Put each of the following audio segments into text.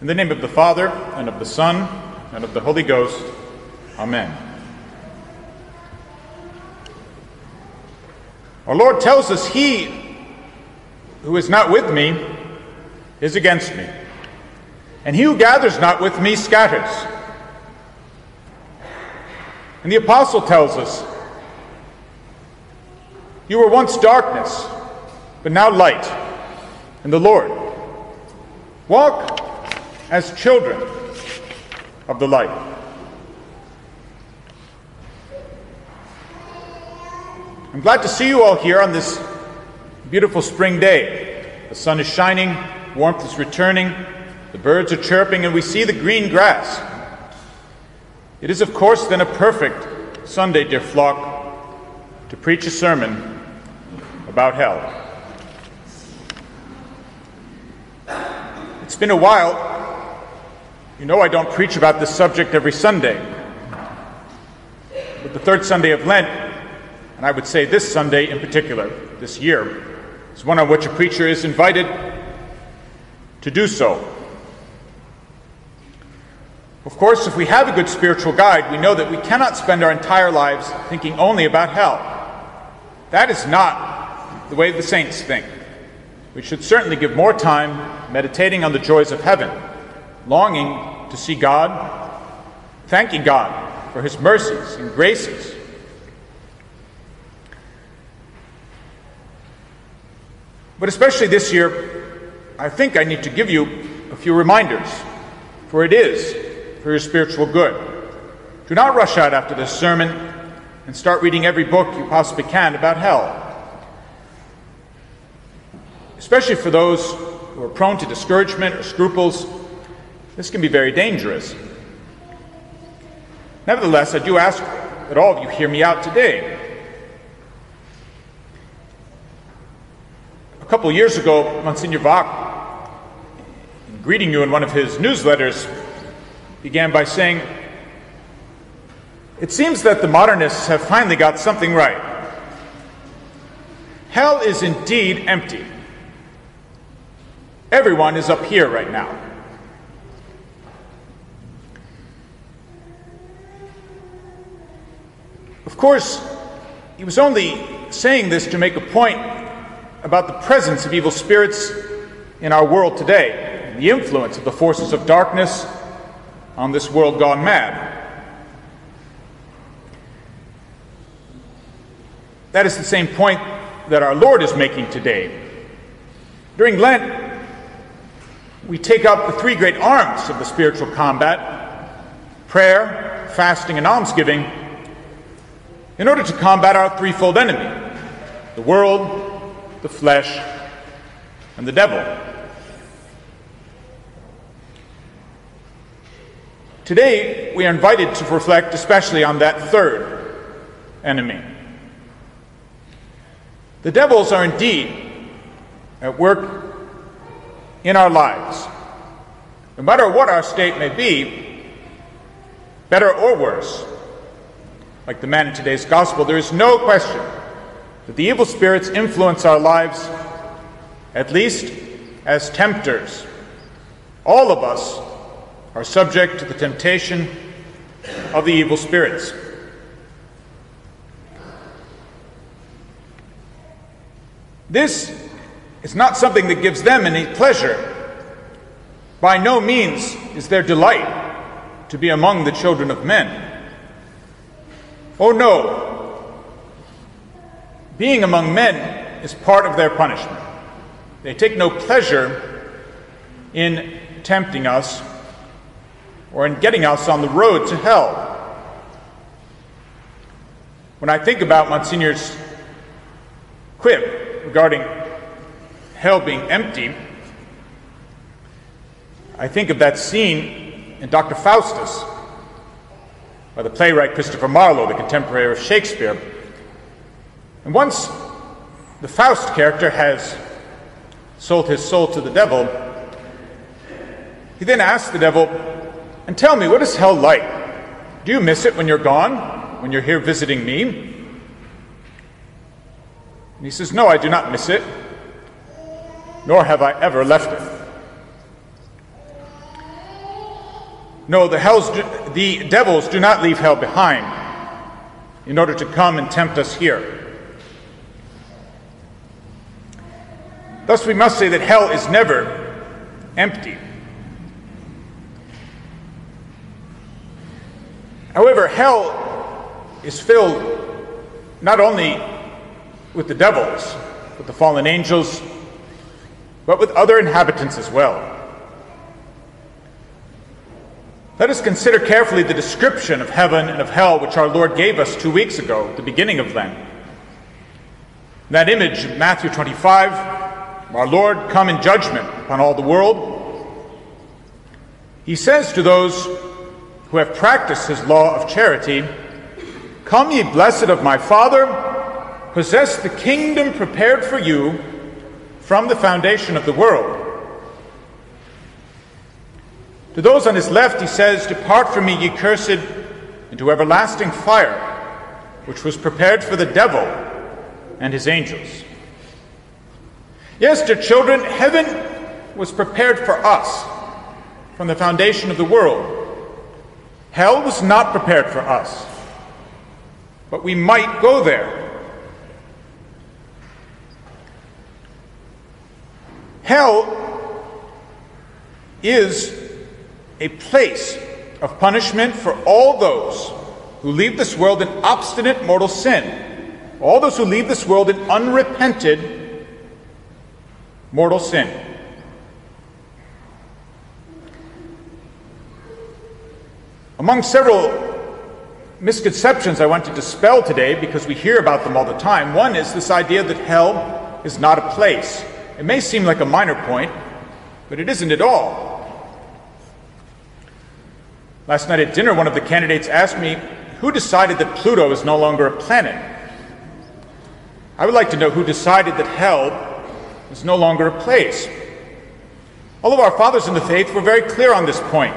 In the name of the Father, and of the Son, and of the Holy Ghost. Amen. Our Lord tells us, He who is not with me is against me, and he who gathers not with me scatters. And the Apostle tells us, You were once darkness, but now light in the Lord. Walk as children of the light. I'm glad to see you all here on this beautiful spring day. The sun is shining, warmth is returning, the birds are chirping, and we see the green grass. It is, of course, then a perfect Sunday, dear flock, to preach a sermon about hell. It's been a while you know, I don't preach about this subject every Sunday. But the third Sunday of Lent, and I would say this Sunday in particular, this year, is one on which a preacher is invited to do so. Of course, if we have a good spiritual guide, we know that we cannot spend our entire lives thinking only about hell. That is not the way the saints think. We should certainly give more time meditating on the joys of heaven longing to see God, thanking God for his mercies and graces. But especially this year, I think I need to give you a few reminders, for it is for your spiritual good. Do not rush out after this sermon and start reading every book you possibly can about hell. Especially for those who are prone to discouragement or scruples this can be very dangerous. Nevertheless, I do ask that all of you hear me out today. A couple years ago, Monsignor Wach, in greeting you in one of his newsletters, began by saying, It seems that the modernists have finally got something right. Hell is indeed empty. Everyone is up here right now. Course, he was only saying this to make a point about the presence of evil spirits in our world today, the influence of the forces of darkness on this world gone mad. That is the same point that our Lord is making today. During Lent, we take up the three great arms of the spiritual combat prayer, fasting, and almsgiving in order to combat our threefold enemy the world, the flesh, and the devil. Today, we are invited to reflect especially on that third enemy. The devils are indeed at work in our lives. No matter what our state may be, better or worse, like the man in today's gospel, there is no question that the evil spirits influence our lives, at least as tempters. All of us are subject to the temptation of the evil spirits. This is not something that gives them any pleasure. By no means is their delight to be among the children of men. Oh no! Being among men is part of their punishment. They take no pleasure in tempting us or in getting us on the road to hell. When I think about Monsignor's quip regarding hell being empty, I think of that scene in Dr. Faustus by the playwright Christopher Marlowe, the contemporary of Shakespeare. And once the Faust character has sold his soul to the devil, he then asks the devil, And tell me, what is hell like? Do you miss it when you're gone, when you're here visiting me? And he says, No, I do not miss it, nor have I ever left it. No, the, hells the devils do not leave hell behind in order to come and tempt us here. Thus, we must say that hell is never empty. However, hell is filled not only with the devils, with the fallen angels, but with other inhabitants as well. Let us consider carefully the description of heaven and of hell which our Lord gave us two weeks ago, the beginning of Lent. That image, Matthew 25, our Lord come in judgment upon all the world. He says to those who have practiced his law of charity, Come, ye blessed of my Father, possess the kingdom prepared for you from the foundation of the world. To those on his left, he says, Depart from me, ye cursed, into everlasting fire, which was prepared for the devil and his angels. Yes, dear children, heaven was prepared for us from the foundation of the world. Hell was not prepared for us, but we might go there. Hell is a place of punishment for all those who leave this world in obstinate mortal sin, all those who leave this world in unrepented mortal sin. Among several misconceptions I want to dispel today because we hear about them all the time, one is this idea that hell is not a place. It may seem like a minor point, but it isn't at all. Last night at dinner, one of the candidates asked me, Who decided that Pluto is no longer a planet? I would like to know who decided that hell is no longer a place. All of our fathers in the faith were very clear on this point.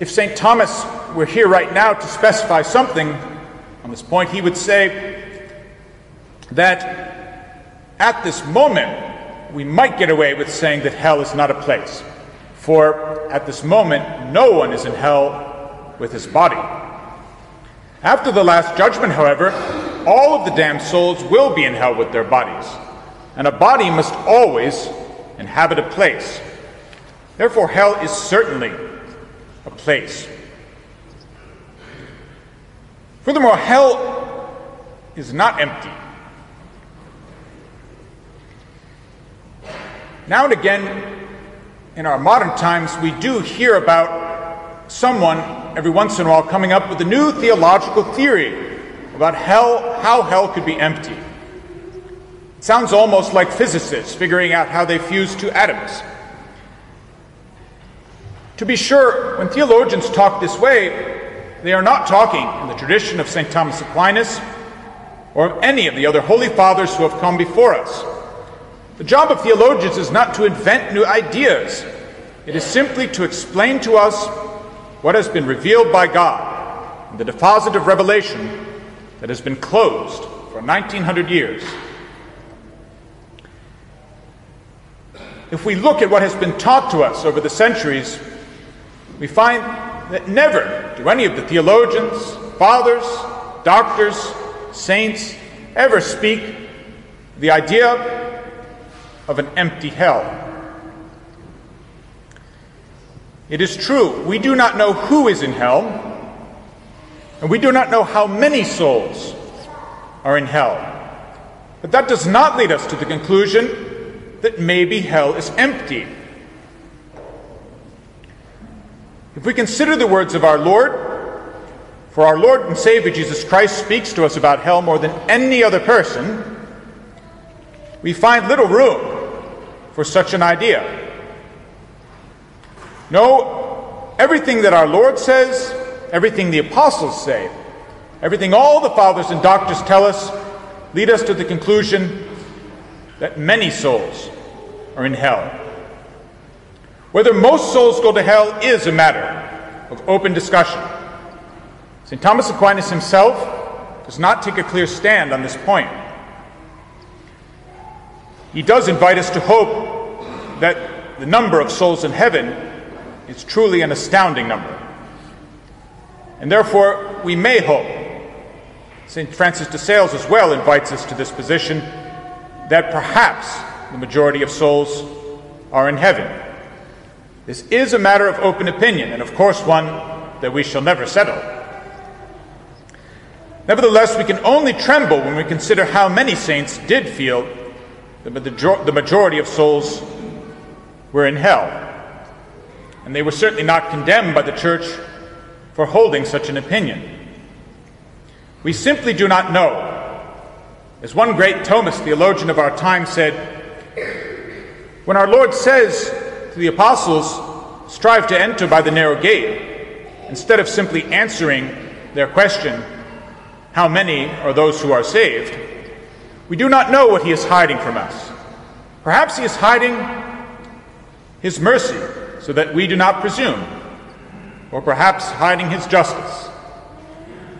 If St. Thomas were here right now to specify something on this point, he would say that at this moment we might get away with saying that hell is not a place. For at this moment, no one is in hell with his body. After the last judgment, however, all of the damned souls will be in hell with their bodies, and a body must always inhabit a place. Therefore, hell is certainly a place. Furthermore, hell is not empty. Now and again, in our modern times, we do hear about someone every once in a while coming up with a new theological theory about hell, how hell could be empty. It sounds almost like physicists figuring out how they fuse two atoms. To be sure, when theologians talk this way, they are not talking in the tradition of St. Thomas Aquinas or any of the other holy fathers who have come before us. The job of theologians is not to invent new ideas, it is simply to explain to us what has been revealed by God in the deposit of revelation that has been closed for 1900 years. If we look at what has been taught to us over the centuries, we find that never do any of the theologians, fathers, doctors, saints ever speak the idea of an empty hell. It is true, we do not know who is in hell, and we do not know how many souls are in hell. But that does not lead us to the conclusion that maybe hell is empty. If we consider the words of our Lord, for our Lord and Savior Jesus Christ speaks to us about hell more than any other person, we find little room for such an idea. No, everything that our Lord says, everything the apostles say, everything all the fathers and doctors tell us, lead us to the conclusion that many souls are in hell. Whether most souls go to hell is a matter of open discussion. St. Thomas Aquinas himself does not take a clear stand on this point. He does invite us to hope that the number of souls in heaven is truly an astounding number. And therefore, we may hope, St. Francis de Sales as well invites us to this position, that perhaps the majority of souls are in heaven. This is a matter of open opinion, and of course, one that we shall never settle. Nevertheless, we can only tremble when we consider how many saints did feel that the majority of souls were in hell. And they were certainly not condemned by the church for holding such an opinion. We simply do not know. As one great Thomist theologian of our time said, when our Lord says to the apostles, strive to enter by the narrow gate, instead of simply answering their question, how many are those who are saved, we do not know what he is hiding from us. Perhaps he is hiding his mercy so that we do not presume, or perhaps hiding his justice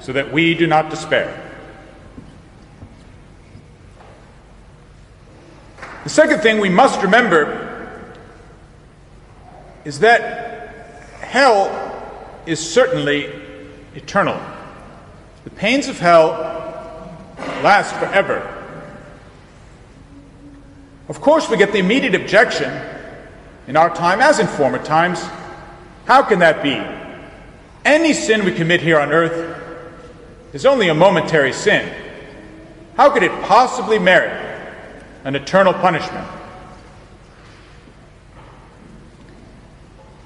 so that we do not despair. The second thing we must remember is that hell is certainly eternal. The pains of hell last forever. Of course, we get the immediate objection in our time, as in former times how can that be? Any sin we commit here on earth is only a momentary sin. How could it possibly merit an eternal punishment?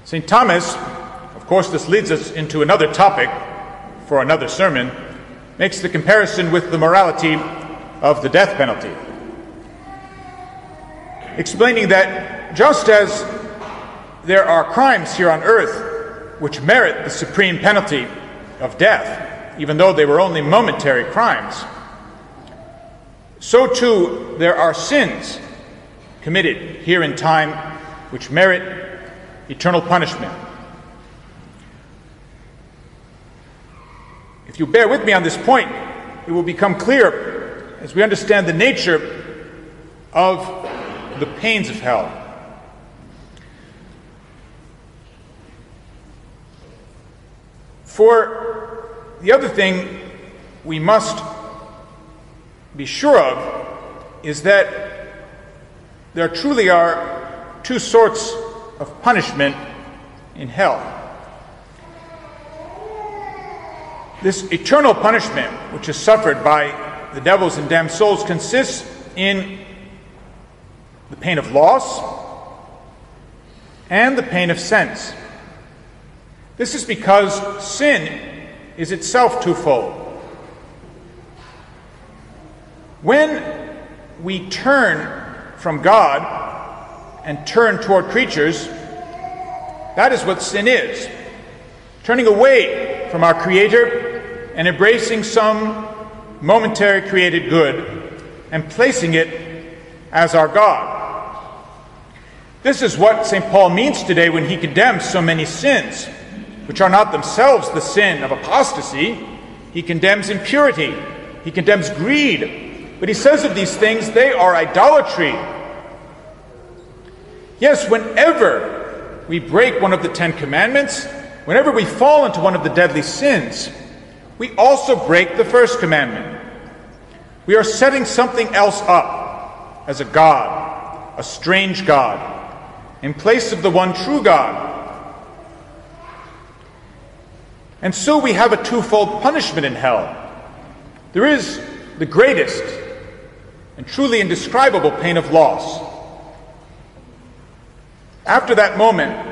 St. Thomas, of course, this leads us into another topic for another sermon makes the comparison with the morality of the death penalty, explaining that just as there are crimes here on earth which merit the supreme penalty of death, even though they were only momentary crimes, so too there are sins committed here in time which merit eternal punishment. If you bear with me on this point, it will become clear as we understand the nature of the pains of hell. For the other thing we must be sure of is that there truly are two sorts of punishment in hell. This eternal punishment, which is suffered by the devils and damned souls, consists in the pain of loss and the pain of sense. This is because sin is itself twofold. When we turn from God and turn toward creatures, that is what sin is. Turning away from our Creator and embracing some momentary created good and placing it as our God. This is what St. Paul means today when he condemns so many sins, which are not themselves the sin of apostasy. He condemns impurity, he condemns greed, but he says of these things they are idolatry. Yes, whenever we break one of the Ten Commandments, whenever we fall into one of the deadly sins, we also break the first commandment. We are setting something else up as a God, a strange God, in place of the one true God. And so we have a twofold punishment in hell. There is the greatest and truly indescribable pain of loss. After that moment,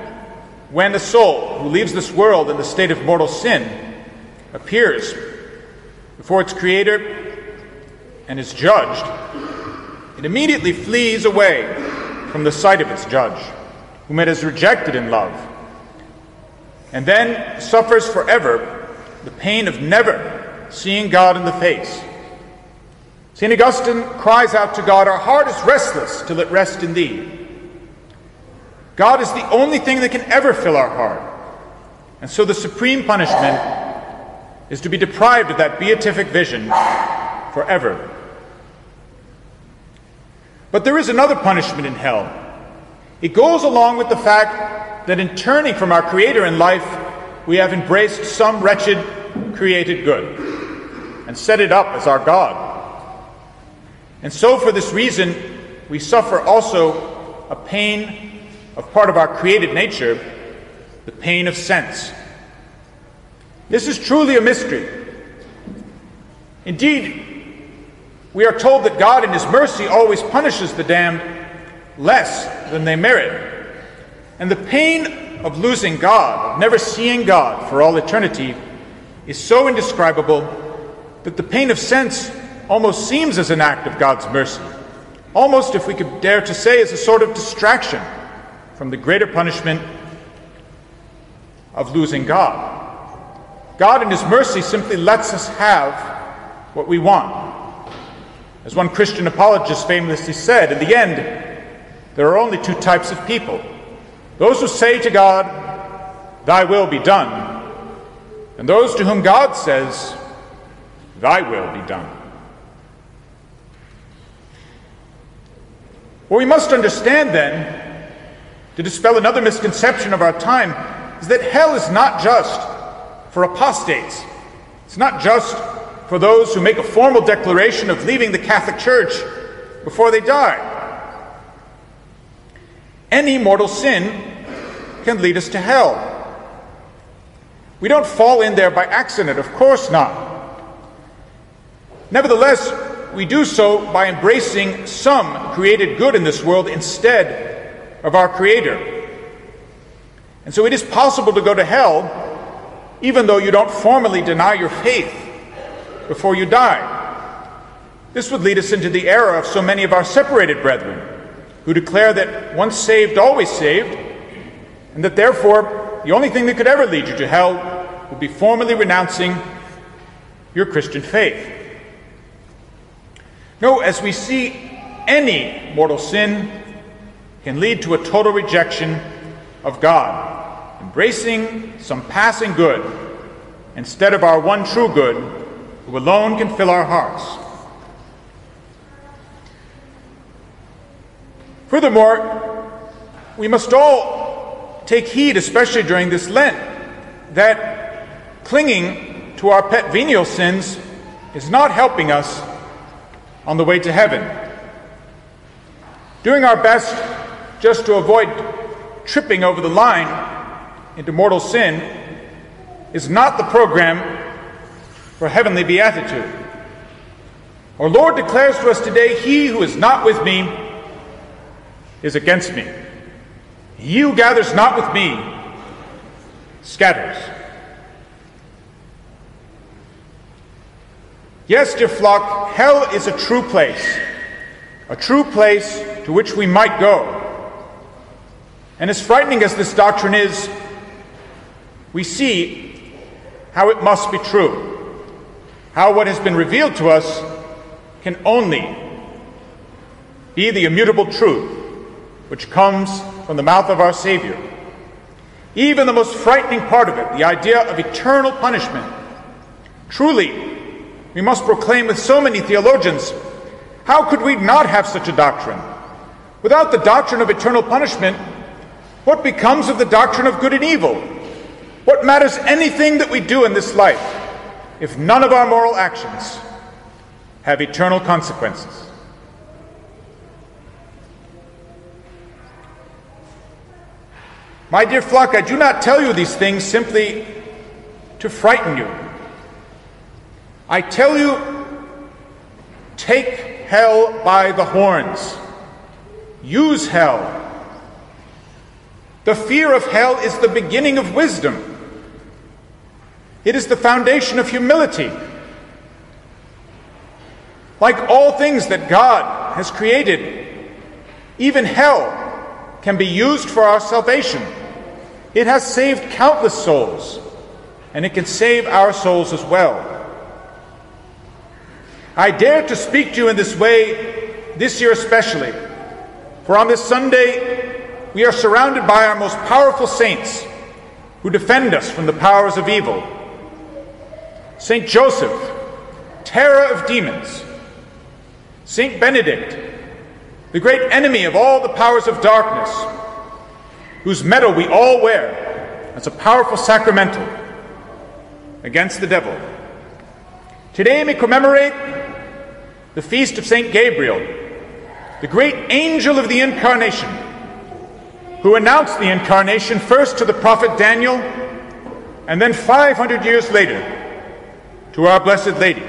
when the soul who leaves this world in the state of mortal sin appears before its creator and is judged, it immediately flees away from the sight of its judge, whom it has rejected in love, and then suffers forever the pain of never seeing God in the face. St. Augustine cries out to God, Our heart is restless till it rest in Thee. God is the only thing that can ever fill our heart. And so the supreme punishment is to be deprived of that beatific vision forever. But there is another punishment in hell, It goes along with the fact that in turning from our Creator in life, we have embraced some wretched created good and set it up as our God. And so, for this reason, we suffer also a pain of part of our created nature, the pain of sense. This is truly a mystery. Indeed, we are told that God, in His mercy, always punishes the damned less than they merit. And the pain of losing God, of never seeing God for all eternity, is so indescribable that the pain of sense almost seems as an act of God's mercy. Almost, if we could dare to say, as a sort of distraction from the greater punishment of losing God. God, in His mercy, simply lets us have what we want. As one Christian apologist famously said, in the end, there are only two types of people those who say to God, Thy will be done, and those to whom God says, Thy will be done. What we must understand then, to dispel another misconception of our time, is that hell is not just for apostates. It's not just for those who make a formal declaration of leaving the Catholic Church before they die. Any mortal sin can lead us to hell. We don't fall in there by accident, of course not. Nevertheless, we do so by embracing some created good in this world instead of our Creator. And so it is possible to go to hell even though you don't formally deny your faith before you die. This would lead us into the error of so many of our separated brethren who declare that once saved, always saved, and that therefore the only thing that could ever lead you to hell would be formally renouncing your Christian faith. No, as we see, any mortal sin can lead to a total rejection of God, embracing some passing good instead of our one true good, who alone can fill our hearts. Furthermore, we must all take heed, especially during this Lent, that clinging to our pet venial sins is not helping us on the way to heaven. Doing our best just to avoid tripping over the line into mortal sin is not the program for heavenly beatitude. Our Lord declares to us today, He who is not with me is against me. He who gathers not with me scatters. Yes, dear flock, hell is a true place, a true place to which we might go. And as frightening as this doctrine is, we see how it must be true, how what has been revealed to us can only be the immutable truth which comes from the mouth of our Savior. Even the most frightening part of it, the idea of eternal punishment, truly we must proclaim with so many theologians. How could we not have such a doctrine? Without the doctrine of eternal punishment, what becomes of the doctrine of good and evil? What matters anything that we do in this life if none of our moral actions have eternal consequences? My dear flock, I do not tell you these things simply to frighten you. I tell you, take hell by the horns. Use hell. The fear of hell is the beginning of wisdom. It is the foundation of humility. Like all things that God has created, even hell can be used for our salvation. It has saved countless souls, and it can save our souls as well. I dare to speak to you in this way this year especially, for on this Sunday we are surrounded by our most powerful saints who defend us from the powers of evil. Saint Joseph, terror of demons, Saint Benedict, the great enemy of all the powers of darkness, whose medal we all wear as a powerful sacramental against the devil. Today we commemorate the feast of St. Gabriel, the great angel of the Incarnation, who announced the Incarnation first to the prophet Daniel and then 500 years later to our Blessed Lady.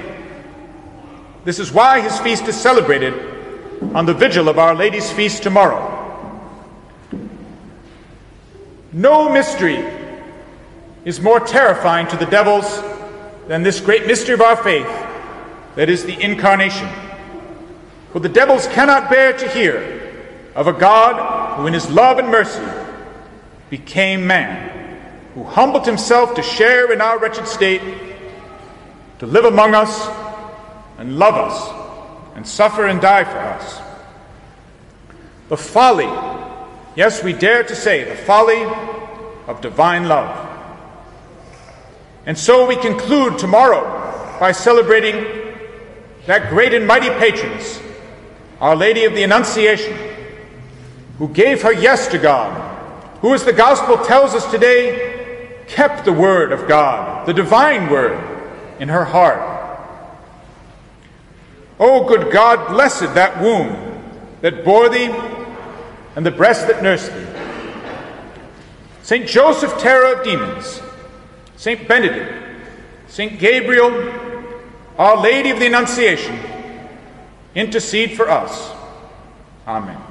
This is why his feast is celebrated on the vigil of Our Lady's feast tomorrow. No mystery is more terrifying to the devils than this great mystery of our faith that is the incarnation. For the devils cannot bear to hear of a God who, in his love and mercy, became man, who humbled himself to share in our wretched state, to live among us and love us and suffer and die for us. The folly, yes, we dare to say, the folly of divine love. And so we conclude tomorrow by celebrating that great and mighty patroness, Our Lady of the Annunciation, who gave her yes to God, who, as the Gospel tells us today, kept the Word of God, the divine Word, in her heart. Oh, good God, blessed that womb that bore thee and the breast that nursed thee. St. Joseph, terror of demons, St. Benedict, St. Gabriel, Our Lady of the Annunciation, intercede for us. Amen.